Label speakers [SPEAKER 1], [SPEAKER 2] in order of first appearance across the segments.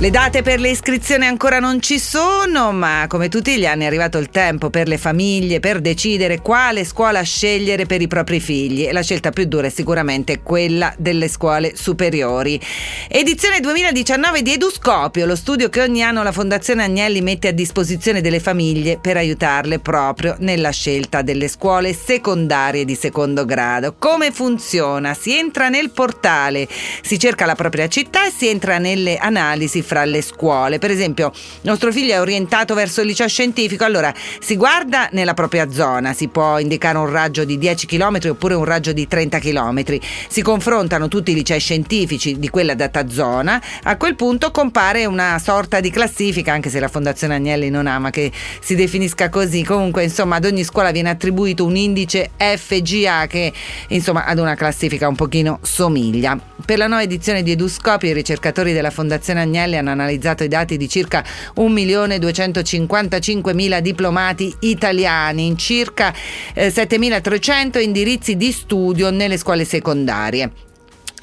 [SPEAKER 1] Le date per le iscrizioni ancora non ci sono, ma come tutti gli anni è arrivato il tempo per le famiglie per decidere quale scuola scegliere per i propri figli la scelta più dura è sicuramente quella delle scuole superiori. Edizione 2019 di Eduscopio, lo studio che ogni anno la Fondazione Agnelli mette a disposizione delle famiglie per aiutarle proprio nella scelta delle scuole secondarie di secondo grado. Come funziona? Si entra nel portale, si cerca la propria città e si entra nelle analisi fra le scuole. Per esempio, nostro figlio è orientato verso il liceo scientifico, allora si guarda nella propria zona, si può indicare un raggio di 10 km oppure un raggio di 30 km. Si confrontano tutti i licei scientifici di quella data zona, a quel punto compare una sorta di classifica, anche se la Fondazione Agnelli non ama che si definisca così. Comunque, insomma, ad ogni scuola viene attribuito un indice FGA che, insomma, ad una classifica un pochino somiglia. Per la nuova edizione di Eduscopi i ricercatori della Fondazione Agnelli hanno analizzato i dati di circa 1.255.000 diplomati italiani in circa eh, 7.300 indirizzi di studio nelle scuole secondarie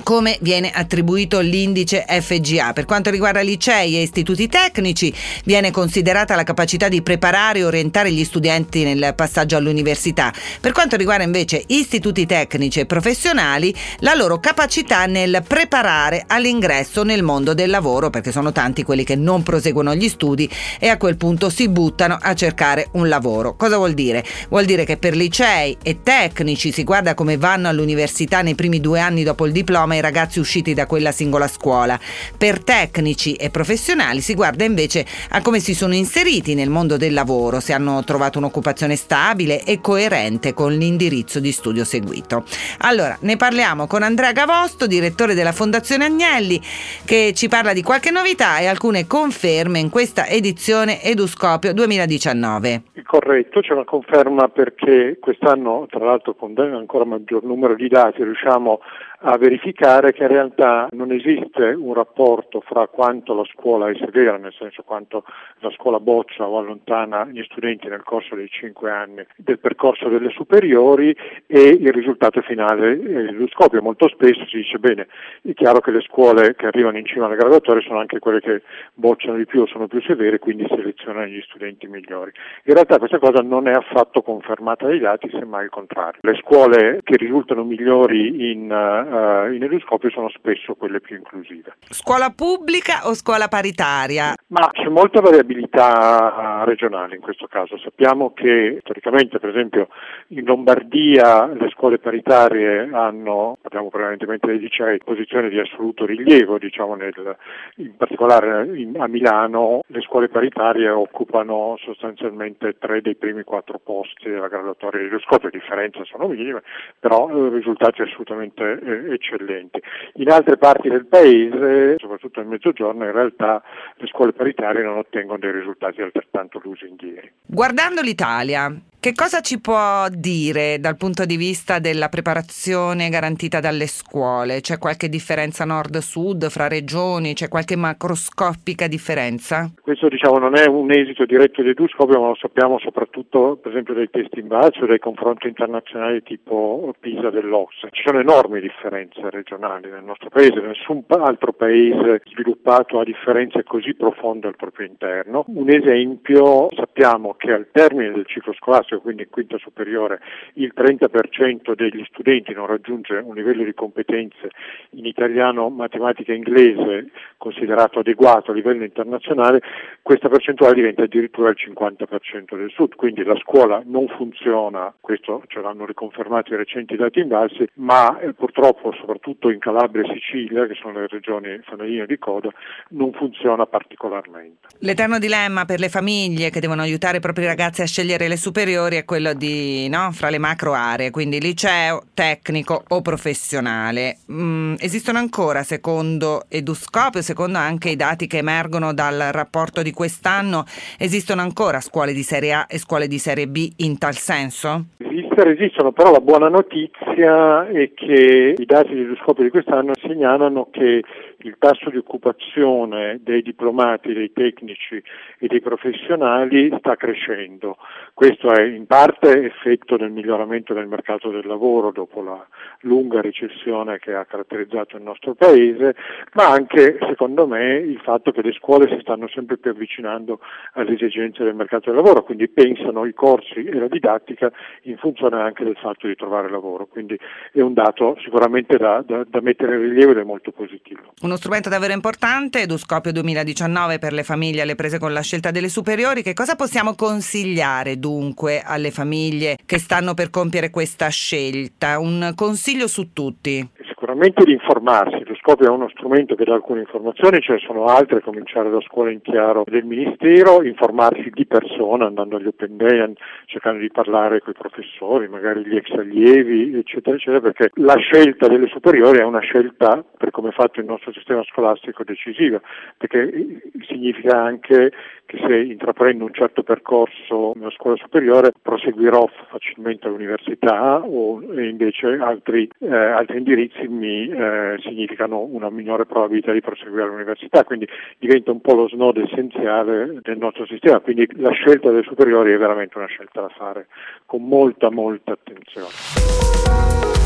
[SPEAKER 1] come viene attribuito l'indice FGA. Per quanto riguarda licei e istituti tecnici, viene considerata la capacità di preparare e orientare gli studenti nel passaggio all'università. Per quanto riguarda invece istituti tecnici e professionali, la loro capacità nel preparare all'ingresso nel mondo del lavoro, perché sono tanti quelli che non proseguono gli studi e a quel punto si buttano a cercare un lavoro. Cosa vuol dire? Vuol dire che per licei e tecnici si guarda come vanno all'università nei primi due anni dopo il diploma diploma ai ragazzi usciti da quella singola scuola. Per tecnici e professionali si guarda invece a come si sono inseriti nel mondo del lavoro, se hanno trovato un'occupazione stabile e coerente con l'indirizzo di studio seguito. Allora, ne parliamo con Andrea Gavosto, direttore della Fondazione Agnelli, che ci parla di qualche novità e alcune conferme in questa edizione Eduscopio 2019.
[SPEAKER 2] Corretto, c'è una conferma perché quest'anno, tra l'altro con ancora maggior numero di dati, riusciamo a verificare che in realtà non esiste un rapporto fra quanto la scuola è severa, nel senso quanto la scuola boccia o allontana gli studenti nel corso dei cinque anni del percorso delle superiori e il risultato finale lo scopio. Molto spesso si dice bene, è chiaro che le scuole che arrivano in cima alle graduatorie sono anche quelle che bocciano di più o sono più severe, quindi selezionano gli studenti migliori. In realtà questa cosa non è affatto confermata dai dati, semmai il contrario. Le scuole che risultano migliori in uh, in eduscopio sono spesso quelle più inclusive.
[SPEAKER 1] Scuola pubblica o scuola paritaria?
[SPEAKER 2] Ma c'è molta variabilità regionale in questo caso. Sappiamo che storicamente, per esempio, in Lombardia le scuole paritarie hanno, parliamo prevalentemente dei licei, posizione di assoluto rilievo, diciamo nel, in particolare in, a Milano le scuole paritarie occupano sostanzialmente tre dei primi quattro posti della graduatoria di eduscopio, le differenze sono minime, però eh, risultati assolutamente eh, eccellenti. In altre parti del paese, soprattutto nel mezzogiorno, in realtà le scuole paritarie non ottengono dei risultati altrettanto lusinghieri.
[SPEAKER 1] Guardando l'Italia, che cosa ci può dire dal punto di vista della preparazione garantita dalle scuole? C'è qualche differenza nord-sud fra regioni? C'è qualche macroscopica differenza?
[SPEAKER 2] Questo diciamo non è un esito diretto di Eduscopio, ma lo sappiamo soprattutto per esempio dai testi in bacio, dai confronti internazionali tipo PISA dell'Ox. Ci sono enormi differenze regionali nel nostro paese, nessun altro paese sviluppato ha differenze così profonde al proprio interno. Un esempio, sappiamo che al termine del ciclo scolastico scolastico, quindi in quinta superiore, il 30% degli studenti non raggiunge un livello di competenze in italiano, matematica e inglese considerato adeguato a livello internazionale, questa percentuale diventa addirittura il 50% del sud, quindi la scuola non funziona, questo ce l'hanno riconfermato i recenti dati invalsi, ma eh, purtroppo soprattutto in Calabria e Sicilia, che sono le regioni fanalline di coda, non funziona particolarmente.
[SPEAKER 1] L'eterno dilemma per le famiglie che devono aiutare i propri ragazzi a scegliere le superiori superiori è quello di, no, fra le macro aree, quindi liceo, tecnico o professionale. Mm, esistono ancora, secondo Eduscopio, secondo anche i dati che emergono dal rapporto di quest'anno, esistono ancora scuole di serie A e scuole di serie B in tal senso?
[SPEAKER 2] Esistere esistono, però la buona notizia è che i dati di Eduscopio di quest'anno segnalano che il tasso di occupazione dei diplomati, dei tecnici e dei professionali sta crescendo. Questo è in parte effetto del miglioramento del mercato del lavoro dopo la lunga recessione che ha caratterizzato il nostro Paese, ma anche secondo me il fatto che le scuole si stanno sempre più avvicinando alle esigenze del mercato del lavoro, quindi pensano i corsi e la didattica in funzione anche del fatto di trovare lavoro, quindi è un dato sicuramente da, da, da mettere in rilievo ed è molto positivo.
[SPEAKER 1] Uno strumento davvero importante, Eduscopio 2019 per le famiglie alle prese con la scelta delle superiori. Che cosa possiamo consigliare dunque alle famiglie che stanno per compiere questa scelta? Un consiglio su tutti
[SPEAKER 2] sicuramente di informarsi, lo Scopio è uno strumento che dà alcune informazioni, ce ne sono altre, cominciare da scuola in chiaro del Ministero, informarsi di persona andando agli open day, cercando di parlare con i professori, magari gli ex allievi, eccetera, eccetera, perché la scelta delle superiori è una scelta, per come è fatto il nostro sistema scolastico, decisiva, perché significa anche che se intraprendo un certo percorso nella scuola superiore proseguirò facilmente all'università o invece altri, eh, altri indirizzi mi eh, significano una minore probabilità di proseguire all'università, quindi diventa un po' lo snodo essenziale del nostro sistema, quindi la scelta delle superiori è veramente una scelta da fare con molta molta attenzione.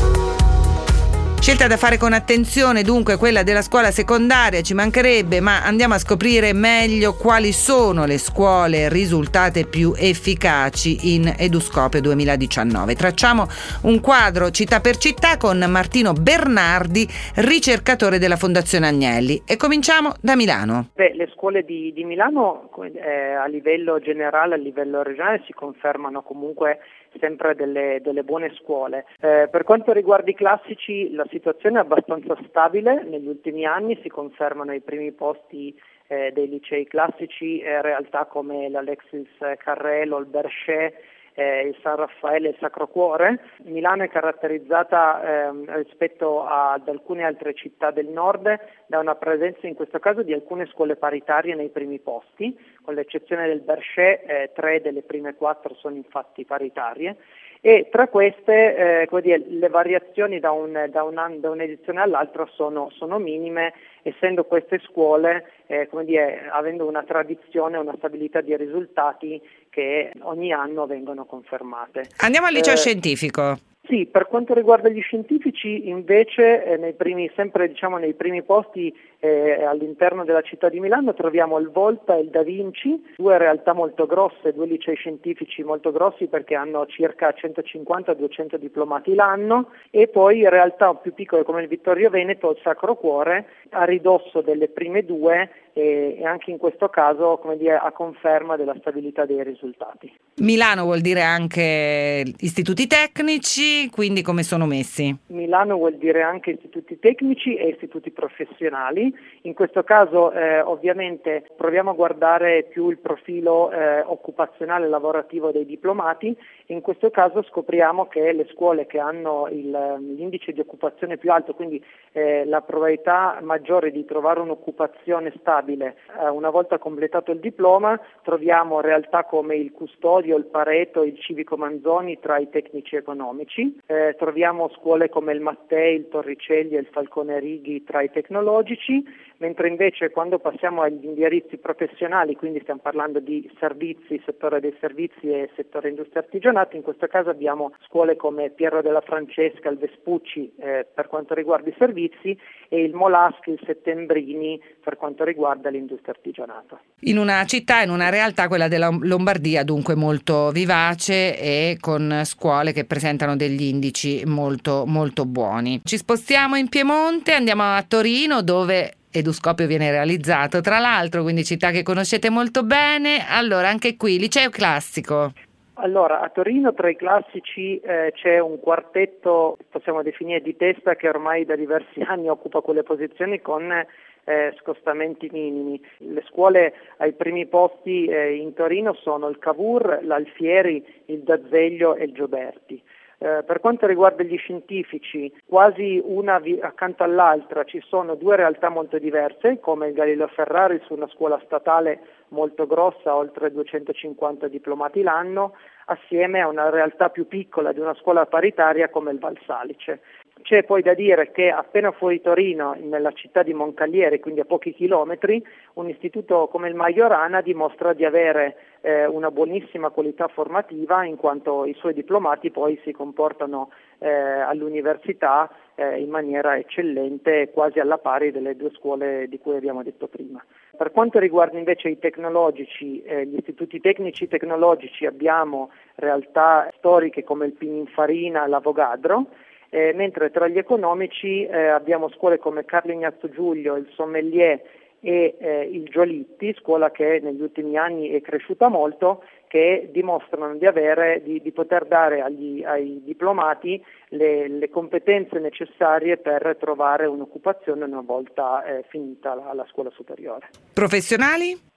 [SPEAKER 1] Scelta da fare con attenzione dunque quella della scuola secondaria, ci mancherebbe, ma andiamo a scoprire meglio quali sono le scuole risultate più efficaci in Eduscopio 2019. Tracciamo un quadro città per città con Martino Bernardi, ricercatore della Fondazione Agnelli. E cominciamo da Milano.
[SPEAKER 3] Beh, le scuole di, di Milano eh, a livello generale, a livello regionale si confermano comunque sempre delle, delle buone scuole. Eh, per quanto riguarda i classici la situazione è abbastanza stabile, negli ultimi anni si confermano i primi posti eh, dei licei classici, eh, realtà come l'Alexis Carrello, il Berchet, eh, il San Raffaele e il Sacro Cuore. Milano è caratterizzata eh, rispetto ad alcune altre città del nord da una presenza in questo caso di alcune scuole paritarie nei primi posti, con l'eccezione del Berchet, eh, tre delle prime quattro sono infatti paritarie e tra queste eh, dire, le variazioni da, un, da, un, da, un'edizione all'altra sono, sono minime, essendo queste scuole, eh, dire, avendo una tradizione, una stabilità di risultati che ogni anno vengono confermate.
[SPEAKER 1] Andiamo al liceo eh, scientifico.
[SPEAKER 3] Sì, per quanto riguarda gli scientifici invece eh, nei primi, sempre diciamo, nei primi posti eh, all'interno della città di Milano troviamo il Volta e il Da Vinci, due realtà molto grosse, due licei scientifici molto grossi perché hanno circa 150-200 diplomati l'anno e poi realtà più piccole come il Vittorio Veneto, il Sacro Cuore, a ridosso delle prime due e, e anche in questo caso come dire, a conferma della stabilità dei risultati.
[SPEAKER 1] Milano vuol dire anche istituti tecnici, quindi come sono messi?
[SPEAKER 3] Milano vuol dire anche istituti tecnici e istituti professionali. In questo caso eh, ovviamente proviamo a guardare più il profilo eh, occupazionale lavorativo dei diplomati in questo caso scopriamo che le scuole che hanno il, l'indice di occupazione più alto, quindi eh, la probabilità maggiore di trovare un'occupazione stabile eh, una volta completato il diploma, troviamo realtà come il Custodio, il Pareto, il Civico Manzoni tra i tecnici economici, eh, troviamo scuole come il Mattei, il Torricelli e il Falcone Righi tra i tecnologici, mentre invece quando passiamo agli indirizzi professionali, quindi stiamo parlando di servizi, settore dei servizi e settore industria artigianato, in questo caso abbiamo scuole come Piero della Francesca, il Vespucci eh, per quanto riguarda i servizi e il Molaschi, il Settembrini per quanto riguarda l'industria artigianato.
[SPEAKER 1] In una città, in una realtà, quella della Lombardia, dunque molto vivace e con scuole che presentano degli indici molto, molto buoni. Ci spostiamo in Piemonte, andiamo a Torino dove Eduscopio viene realizzato, tra l'altro, quindi città che conoscete molto bene. Allora, anche qui, liceo classico.
[SPEAKER 3] Allora, a Torino tra i classici eh, c'è un quartetto, possiamo definire di testa, che ormai da diversi anni occupa quelle posizioni con eh, scostamenti minimi. Le scuole ai primi posti eh, in Torino sono il Cavour, l'Alfieri, il D'Azeglio e il Gioberti. Eh, per quanto riguarda gli scientifici, quasi una vi- accanto all'altra ci sono due realtà molto diverse, come il Galileo Ferrari su una scuola statale molto grossa, oltre 250 diplomati l'anno, assieme a una realtà più piccola di una scuola paritaria come il Valsalice. C'è poi da dire che appena fuori Torino, nella città di Moncalieri, quindi a pochi chilometri, un istituto come il Majorana dimostra di avere eh, una buonissima qualità formativa in quanto i suoi diplomati poi si comportano eh, all'università eh, in maniera eccellente, quasi alla pari delle due scuole di cui abbiamo detto prima. Per quanto riguarda invece i tecnologici, eh, gli istituti tecnici tecnologici abbiamo realtà storiche come il Pininfarina, l'Avogadro, eh, mentre tra gli economici eh, abbiamo scuole come Carlo Ignazio Giulio, il Sommelier e eh, il Giolitti, scuola che negli ultimi anni è cresciuta molto, che dimostrano di, avere, di, di poter dare agli, ai diplomati le, le, competenze necessarie per trovare un'occupazione una volta eh, finita la, la scuola superiore.
[SPEAKER 1] Professionali?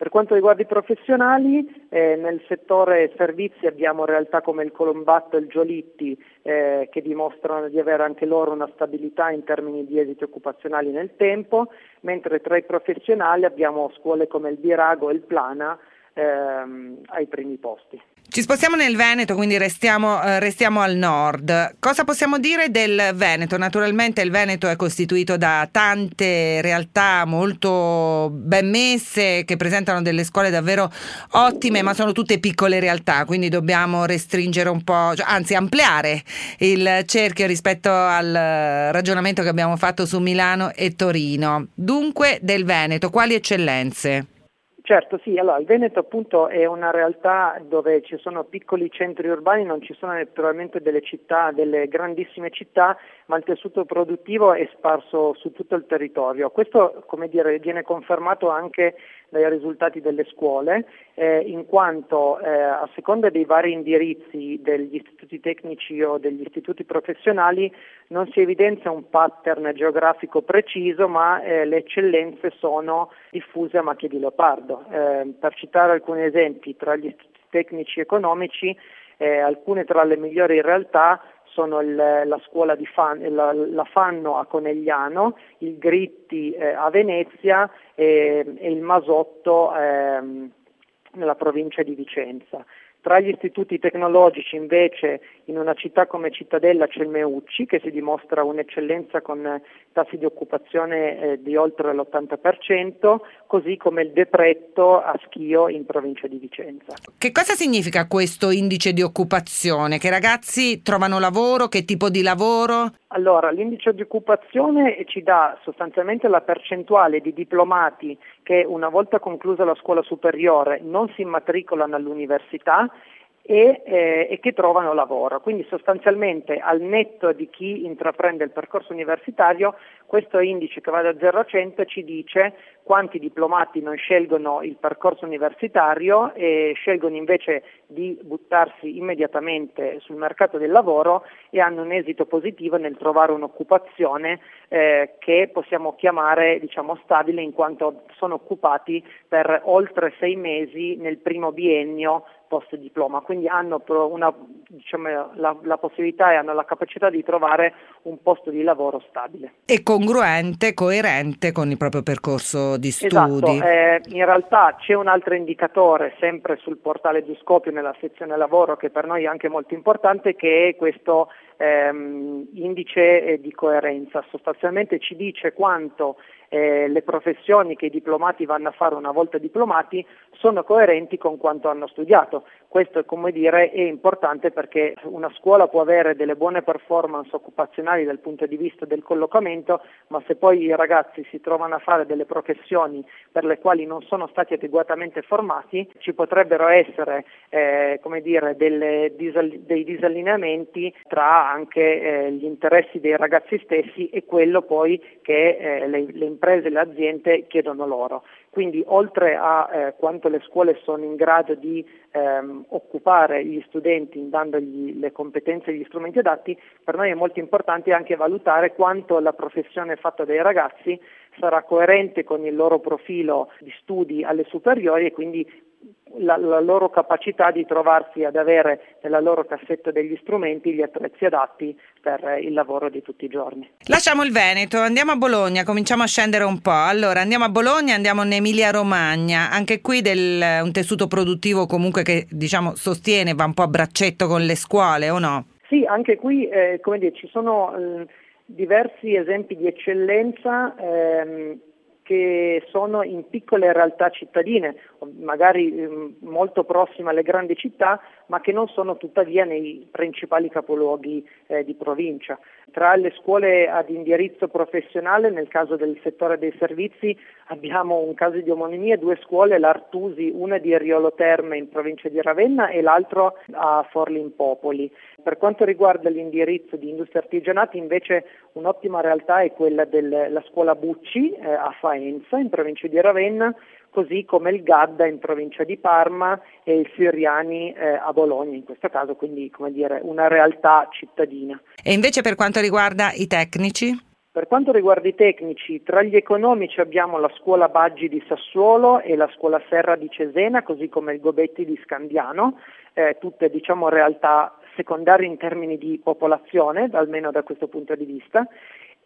[SPEAKER 3] Per quanto riguarda i professionali, eh, nel settore servizi abbiamo realtà come il Colombatto e il Giolitti eh, che dimostrano di avere anche loro una stabilità in termini di esiti occupazionali nel tempo, mentre tra i professionali abbiamo scuole come il Birago e il Plana ehm, ai primi posti.
[SPEAKER 1] Ci spostiamo nel Veneto, quindi restiamo, eh, restiamo, al nord. Cosa possiamo dire del Veneto? Naturalmente il Veneto è costituito da tante realtà molto ben messe che presentano delle scuole davvero ottime, ma sono tutte piccole realtà, quindi dobbiamo restringere un po', cioè, anzi ampliare il cerchio rispetto al ragionamento che abbiamo fatto su Milano e Torino. Dunque del Veneto, quali eccellenze?
[SPEAKER 3] Certo, sì, allora il Veneto appunto è una realtà dove ci sono piccoli centri urbani, non ci sono naturalmente delle città, delle grandissime città, ma il tessuto produttivo è sparso su tutto il territorio. Questo, dire, viene confermato anche dai risultati delle scuole, eh, in quanto eh, a seconda dei vari indirizzi degli istituti tecnici o degli istituti professionali non si evidenzia un pattern geografico preciso, ma eh, le eccellenze sono diffuse a macchia di leopardo. Eh, per citare alcuni esempi, tra gli istituti tecnici economici, eh, alcune tra le migliori realtà sono il, la scuola di Fan, la, la, Fanno a Conegliano, il Gritti eh, a Venezia e, e il Masotto eh, nella provincia di Vicenza. Tra gli istituti tecnologici invece in una città come Cittadella c'è il Meucci che si dimostra un'eccellenza con tassi di occupazione eh, di oltre l'80%, così come il Depretto a Schio in provincia di Vicenza.
[SPEAKER 1] Che cosa significa questo indice di occupazione? Che ragazzi trovano lavoro? Che tipo di lavoro?
[SPEAKER 3] Allora, l'indice di occupazione ci dà sostanzialmente la percentuale di diplomati che una volta conclusa la scuola superiore non si immatricolano all'università e, eh, e, che trovano lavoro. Quindi sostanzialmente al netto di chi intraprende il percorso universitario, questo indice che va da 0 a 100 ci dice quanti diplomati non scelgono il percorso universitario e scelgono invece di buttarsi immediatamente sul mercato del lavoro e hanno un esito positivo nel trovare un'occupazione eh, che possiamo chiamare diciamo, stabile in quanto sono occupati per oltre sei mesi nel primo biennio post diploma, quindi hanno una, diciamo, la, la, possibilità e hanno la capacità di trovare un posto di lavoro stabile.
[SPEAKER 1] E congruente, coerente con il proprio percorso di
[SPEAKER 3] esatto,
[SPEAKER 1] studi.
[SPEAKER 3] Esatto, eh, in realtà c'è un altro indicatore sempre sul portale Giuscopio nella sezione lavoro che per noi è anche molto importante che è questo ehm, indice eh, di coerenza, sostanzialmente ci dice quanto eh, le professioni che i diplomati vanno a fare una volta diplomati sono coerenti con quanto hanno studiato. Questo come dire, è importante perché una scuola può avere delle buone performance occupazionali dal punto di vista del collocamento, ma se poi i ragazzi si trovano a fare delle professioni per le quali non sono stati adeguatamente formati, ci potrebbero essere eh, dire, delle, dei disallineamenti tra anche eh, gli interessi dei ragazzi stessi e quello poi che eh, le, le imprese e le aziende chiedono loro. Quindi oltre a eh, quanto le scuole sono in grado di ehm, occupare gli studenti dandogli le competenze e gli strumenti adatti, per noi è molto importante anche valutare quanto la professione fatta dai ragazzi sarà coerente con il loro profilo di studi alle superiori e quindi la, la, loro capacità di trovarsi ad avere nella loro cassetta degli strumenti gli attrezzi adatti per il lavoro di tutti i giorni.
[SPEAKER 1] Lasciamo il Veneto, andiamo a Bologna, cominciamo a scendere un po'. Allora andiamo a Bologna, andiamo in Emilia Romagna, anche qui del, un tessuto produttivo comunque che diciamo sostiene, va un po' a braccetto con le scuole o no?
[SPEAKER 3] Sì, anche qui eh, come dire, ci sono eh, diversi esempi di eccellenza. Ehm, che sono in piccole realtà cittadine, magari eh, molto prossime alle grandi città, ma che non sono tuttavia nei principali capoluoghi eh, di provincia. Tra le scuole ad indirizzo professionale, nel caso del settore dei servizi, abbiamo un caso di omonimia, due scuole, l'Artusi, una di Riolo Terme in provincia di Ravenna e l'altro a Forli in Popoli. Per quanto riguarda l'indirizzo di industria artigianati, invece un'ottima realtà è quella della scuola Bucci eh, a Faenza, in provincia di Ravenna, così come il Gadda in provincia di Parma e il Siriani eh, a Bologna, in questo caso quindi come dire, una realtà cittadina.
[SPEAKER 1] E invece per quanto riguarda i tecnici?
[SPEAKER 3] Per quanto riguarda i tecnici, tra gli economici abbiamo la scuola Baggi di Sassuolo e la scuola Serra di Cesena, così come il Gobetti di Scandiano, eh, tutte diciamo, realtà secondarie in termini di popolazione, almeno da questo punto di vista,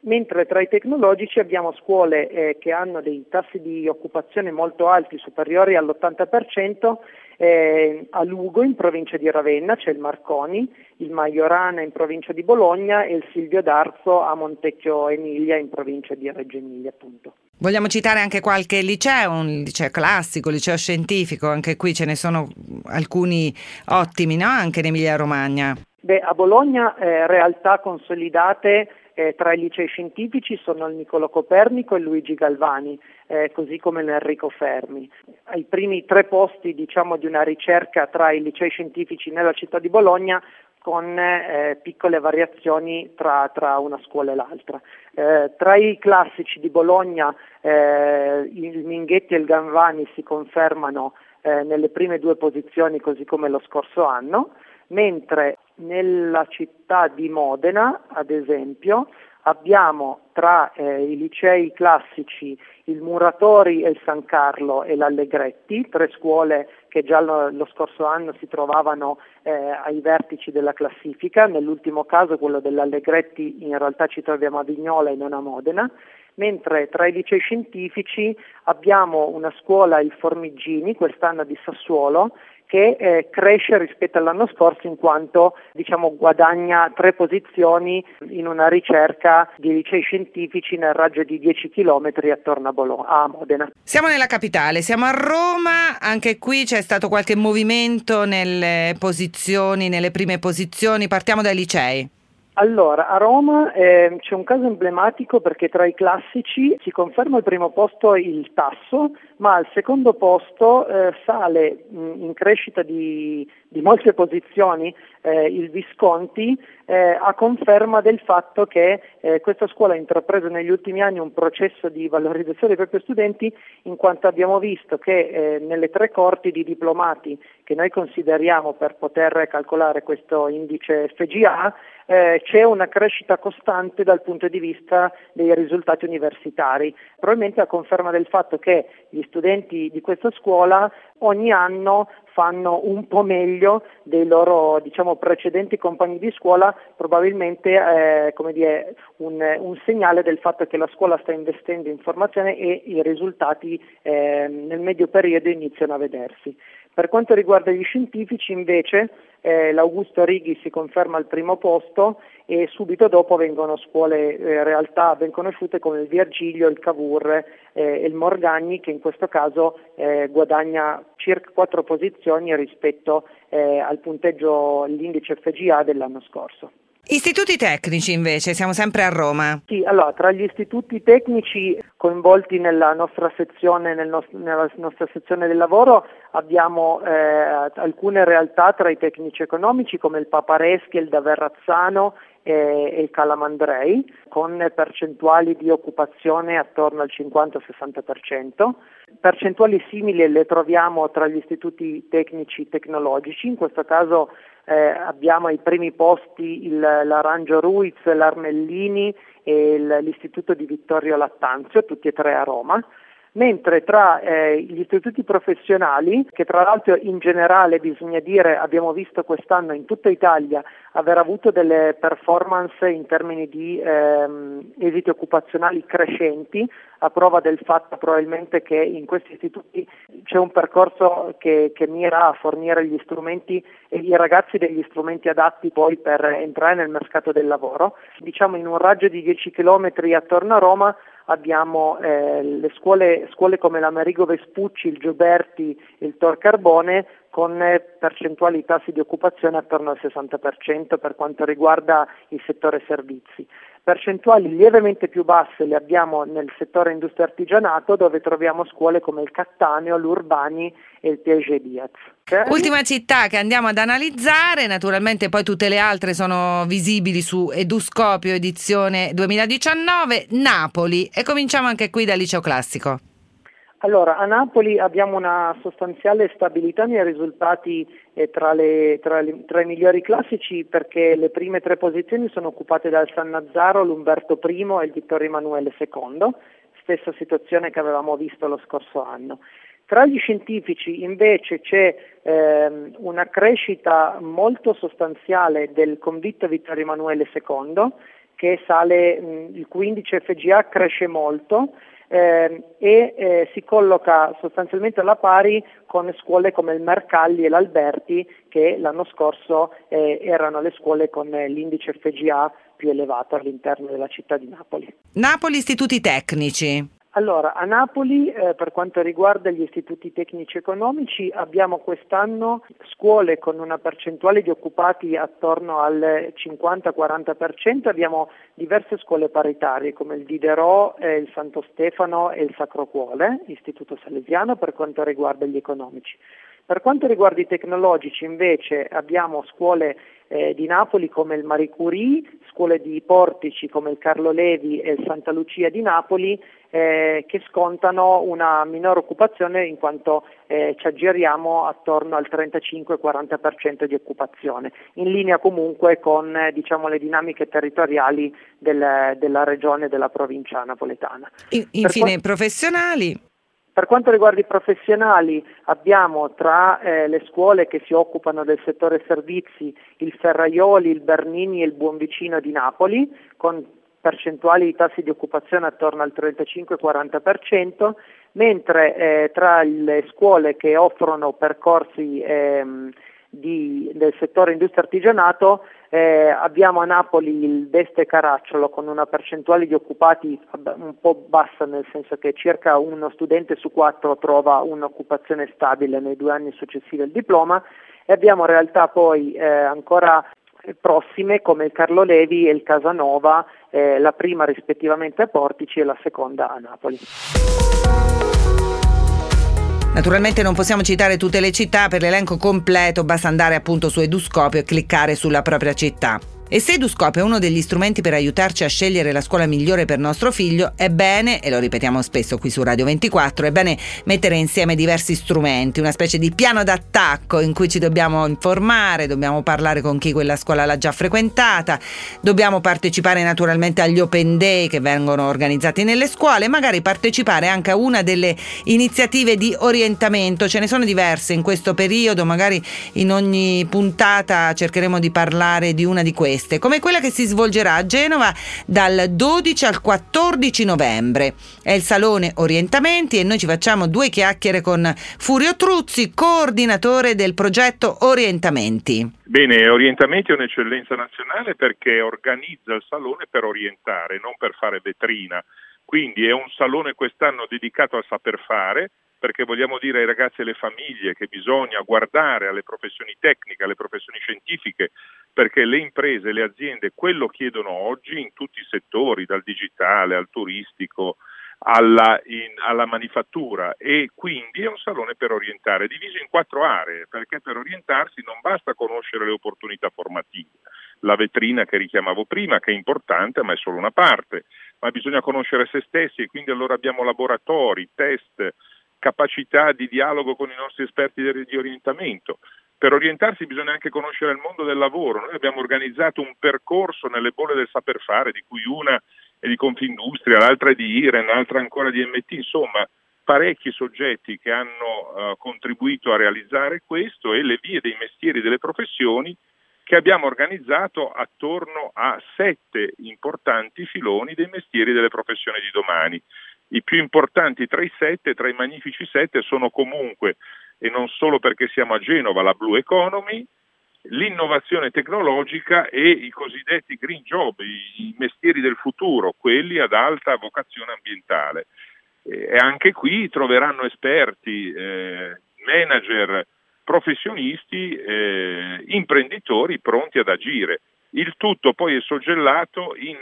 [SPEAKER 3] mentre tra i tecnologici abbiamo scuole eh, che hanno dei tassi di occupazione molto alti, superiori all'80%, eh, a Lugo in provincia di Ravenna c'è il Marconi, il Maiorana in provincia di Bologna e il Silvio D'Arzo a Montecchio Emilia in provincia di Reggio Emilia appunto.
[SPEAKER 1] Vogliamo citare anche qualche liceo, un liceo classico, un liceo scientifico, anche qui ce ne sono alcuni ottimi, no? Anche in Emilia Romagna.
[SPEAKER 3] Beh, a Bologna eh, realtà consolidate eh, tra i licei scientifici sono il Niccolo Copernico e Luigi Galvani, eh, così come l'Enrico Fermi. Ai primi tre posti diciamo, di una ricerca tra i licei scientifici nella città di Bologna con eh, piccole variazioni tra, tra, una scuola e l'altra. Eh, tra i classici di Bologna eh, il Minghetti e il Galvani si confermano eh, nelle prime due posizioni così come lo scorso anno, mentre nella città di Modena, ad esempio, abbiamo tra eh, i licei classici il Muratori e il San Carlo e l'Allegretti, tre scuole che già lo, lo scorso anno si trovavano eh, ai vertici della classifica, nell'ultimo caso quello dell'Allegretti in realtà ci troviamo a Vignola e non a Modena, mentre tra i licei scientifici abbiamo una scuola, il Formigini, quest'anno di Sassuolo, che eh, cresce rispetto all'anno scorso in quanto diciamo, guadagna tre posizioni in una ricerca di licei scientifici nel raggio di 10 km attorno a, Bologna, a Modena.
[SPEAKER 1] Siamo nella capitale, siamo a Roma, anche qui c'è stato qualche movimento nelle posizioni, nelle prime posizioni, partiamo dai licei.
[SPEAKER 3] Allora, a Roma eh, c'è un caso emblematico perché tra i classici si conferma al primo posto il Tasso, ma al secondo posto eh, sale mh, in crescita di, di molte posizioni eh, il Visconti eh, a conferma del fatto che eh, questa scuola ha intrapreso negli ultimi anni un processo di valorizzazione dei propri studenti in quanto abbiamo visto che eh, nelle tre corti di diplomati che noi consideriamo per poter calcolare questo indice FGA eh, c'è una crescita costante dal punto di vista dei risultati universitari, probabilmente a conferma del fatto che gli studenti di questa scuola ogni anno fanno un po' meglio dei loro diciamo, precedenti compagni di scuola, probabilmente eh, come dire, un, un, segnale del fatto che la scuola sta investendo in formazione e i risultati eh, nel medio periodo iniziano a vedersi. Per quanto riguarda gli scientifici invece eh, l'Augusto Righi si conferma al primo posto e subito dopo vengono scuole eh, realtà ben conosciute come il Virgilio, il Cavour eh, il Morgagni che in questo caso eh, guadagna circa quattro posizioni rispetto eh, al punteggio, l'indice FGA dell'anno scorso.
[SPEAKER 1] Istituti tecnici invece, siamo sempre a Roma.
[SPEAKER 3] Sì, allora tra gli istituti tecnici coinvolti nella nostra sezione, nel nost- nella nostra sezione del lavoro abbiamo eh, alcune realtà tra i tecnici economici come il Papareschi, il da Verrazzano e, il Calamandrei con percentuali di occupazione attorno al 50-60%. Percentuali simili le troviamo tra gli istituti tecnici tecnologici, in questo caso eh, abbiamo ai primi posti il, l'Arancio Ruiz, l'Armellini e l'Istituto di Vittorio Lattanzio, tutti e tre a Roma. Mentre tra eh, gli istituti professionali, che tra l'altro in generale bisogna dire abbiamo visto quest'anno in tutta Italia aver avuto delle performance in termini di ehm, esiti occupazionali crescenti, a prova del fatto probabilmente che in questi istituti c'è un percorso che, che mira a fornire gli strumenti e i ragazzi degli strumenti adatti poi per entrare nel mercato del lavoro. Diciamo in un raggio di 10 km attorno a Roma abbiamo eh, le scuole, scuole, come l'Amerigo Vespucci, il Gioberti e il Tor Carbone con eh, percentuali tassi di occupazione attorno al 60% per quanto riguarda il settore servizi. Percentuali lievemente più basse le abbiamo nel settore industria artigianato dove troviamo scuole come il Cattaneo, l'Urbani e il Piaget Diaz.
[SPEAKER 1] Ultima città che andiamo ad analizzare, naturalmente poi tutte le altre sono visibili su Eduscopio edizione 2019, Napoli e cominciamo anche qui dal liceo classico.
[SPEAKER 3] Allora, a Napoli abbiamo una sostanziale stabilità nei risultati tra, le, tra, le, tra, i migliori classici perché le prime tre posizioni sono occupate dal San Nazzaro, l'Umberto I e il Vittorio Emanuele II, stessa situazione che avevamo visto lo scorso anno. Tra gli scientifici invece c'è ehm, una crescita molto sostanziale del convitto Vittorio Emanuele II che sale, mh, il 15 FGA cresce molto eh, e eh, si colloca sostanzialmente alla pari con scuole come il Mercalli e l'Alberti che l'anno scorso eh, erano le scuole con l'indice FGA più elevato all'interno della città di Napoli.
[SPEAKER 1] Napoli Istituti Tecnici.
[SPEAKER 3] Allora, a Napoli eh, per quanto riguarda gli istituti tecnici economici abbiamo quest'anno scuole con una percentuale di occupati attorno al 50-40%, abbiamo diverse scuole paritarie come il Diderot, eh, il Santo Stefano e il Sacro Cuore, Istituto Salesiano per quanto riguarda gli economici. Per quanto riguarda i tecnologici invece abbiamo scuole eh, di Napoli come il Marie Curie, scuole di portici come il Carlo Levi e il Santa Lucia di Napoli eh, che scontano una minore occupazione in quanto eh, ci aggiriamo attorno al 35-40% di occupazione, in linea comunque con eh, diciamo, le dinamiche territoriali del, della regione e della provincia napoletana.
[SPEAKER 1] In, infine, per professionali?
[SPEAKER 3] Per quanto riguarda i professionali abbiamo tra eh, le scuole che si occupano del settore servizi il Ferraioli, il Bernini e il Buonvicino di Napoli con percentuali di tassi di occupazione attorno al 35-40%, mentre eh, tra le scuole che offrono percorsi ehm, di, del settore industria artigianato eh, abbiamo a Napoli il Deste Caracciolo con una percentuale di occupati un po' bassa, nel senso che circa uno studente su quattro trova un'occupazione stabile nei due anni successivi al diploma e abbiamo realtà poi eh, ancora prossime come il Carlo Levi e il Casanova, eh, la prima rispettivamente a Portici e la seconda a Napoli.
[SPEAKER 1] Naturalmente non possiamo citare tutte le città, per l'elenco completo basta andare appunto su Eduscopio e cliccare sulla propria città. E se Eduscope è uno degli strumenti per aiutarci a scegliere la scuola migliore per nostro figlio, è bene, e lo ripetiamo spesso qui su Radio 24, è mettere insieme diversi strumenti, una specie di piano d'attacco in cui ci dobbiamo informare, dobbiamo parlare con chi quella scuola l'ha già frequentata, dobbiamo partecipare naturalmente agli open day che vengono organizzati nelle scuole, magari partecipare anche a una delle iniziative di orientamento, ce ne sono diverse in questo periodo, magari in ogni puntata cercheremo di parlare di una di queste queste, come quella che si svolgerà a Genova dal 12 al 14 novembre. È il Salone Orientamenti e noi ci facciamo due chiacchiere con Furio Truzzi, coordinatore del progetto Orientamenti.
[SPEAKER 4] Bene, Orientamenti è un'eccellenza nazionale perché organizza il salone per orientare, non per fare vetrina. Quindi è un salone quest'anno dedicato al saper fare, perché vogliamo dire ai ragazzi e alle famiglie che bisogna guardare alle professioni tecniche, alle professioni scientifiche, perché le imprese, le aziende quello chiedono oggi in tutti i settori, dal digitale al turistico alla, in, alla manifattura. E quindi è un salone per orientare, diviso in quattro aree, perché per orientarsi non basta conoscere le opportunità formative, la vetrina che richiamavo prima, che è importante ma è solo una parte, ma bisogna conoscere se stessi e quindi allora abbiamo laboratori, test, capacità di dialogo con i nostri esperti di orientamento. Per orientarsi bisogna anche conoscere il mondo del lavoro. Noi abbiamo organizzato un percorso nelle bolle del saper fare, di cui una è di Confindustria, l'altra è di IREN, l'altra ancora di MT, insomma parecchi soggetti che hanno uh, contribuito a realizzare questo e le vie dei mestieri e delle professioni che abbiamo organizzato attorno a sette importanti filoni dei mestieri e delle professioni di domani. I più importanti tra i sette, tra i magnifici sette, sono comunque, e non solo perché siamo a Genova, la Blue Economy, l'innovazione tecnologica e i cosiddetti green job, i mestieri del futuro, quelli ad alta vocazione ambientale. E anche qui troveranno esperti, eh, manager, professionisti, eh, imprenditori pronti ad agire. Il tutto poi è soggellato in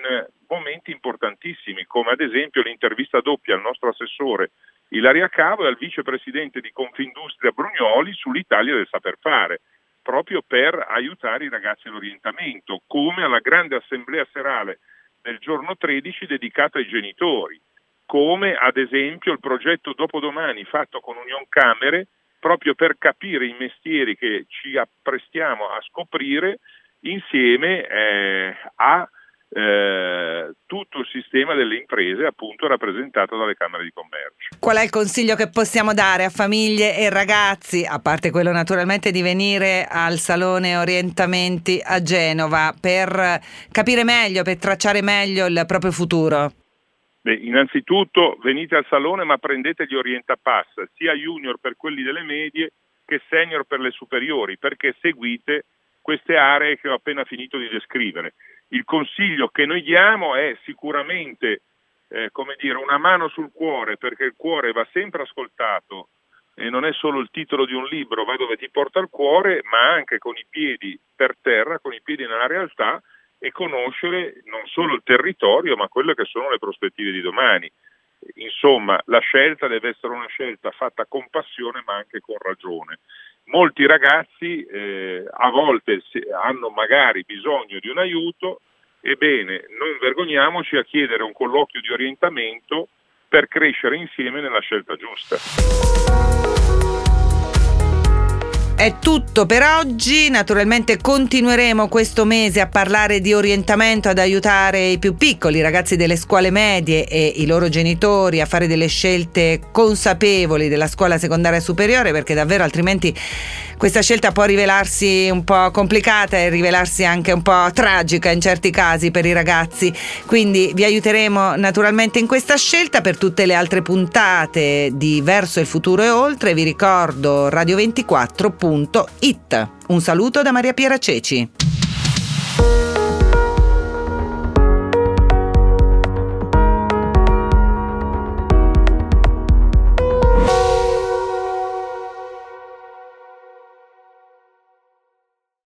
[SPEAKER 4] momenti importantissimi, come ad esempio l'intervista doppia al nostro assessore Ilaria Cavo e al vicepresidente di Confindustria Brugnoli sull'Italia del saper fare proprio per aiutare i ragazzi all'orientamento, come alla grande assemblea serale del giorno 13 dedicata ai genitori, come ad esempio il progetto Dopodomani fatto con Union Camere proprio per capire i mestieri che ci apprestiamo a scoprire insieme eh, a eh, tutto il sistema delle imprese appunto rappresentato dalle Camere di Commercio.
[SPEAKER 1] Qual è il consiglio che possiamo dare a famiglie e ragazzi, a parte quello naturalmente di venire al Salone Orientamenti a Genova per capire meglio, per tracciare meglio il proprio futuro?
[SPEAKER 4] Beh, innanzitutto venite al salone ma prendete gli Orientapass, sia junior per quelli delle medie che senior per le superiori, perché seguite queste aree che ho appena finito di descrivere. Il consiglio che noi diamo è sicuramente eh, come dire, una mano sul cuore, perché il cuore va sempre ascoltato e non è solo il titolo di un libro, va dove ti porta il cuore, ma anche con i piedi per terra, con i piedi nella realtà e conoscere non solo il territorio, ma quelle che sono le prospettive di domani. Insomma, la scelta deve essere una scelta fatta con passione ma anche con ragione. Molti ragazzi eh, a volte hanno magari bisogno di un aiuto, ebbene non vergogniamoci a chiedere un colloquio di orientamento per crescere insieme nella scelta giusta.
[SPEAKER 1] È tutto per oggi, naturalmente continueremo questo mese a parlare di orientamento ad aiutare i più piccoli, i ragazzi delle scuole medie e i loro genitori a fare delle scelte consapevoli della scuola secondaria superiore perché davvero altrimenti questa scelta può rivelarsi un po' complicata e rivelarsi anche un po' tragica in certi casi per i ragazzi. Quindi vi aiuteremo naturalmente in questa scelta per tutte le altre puntate di Verso il futuro e oltre. Vi ricordo radio24.it. Un saluto da Maria Piera Ceci.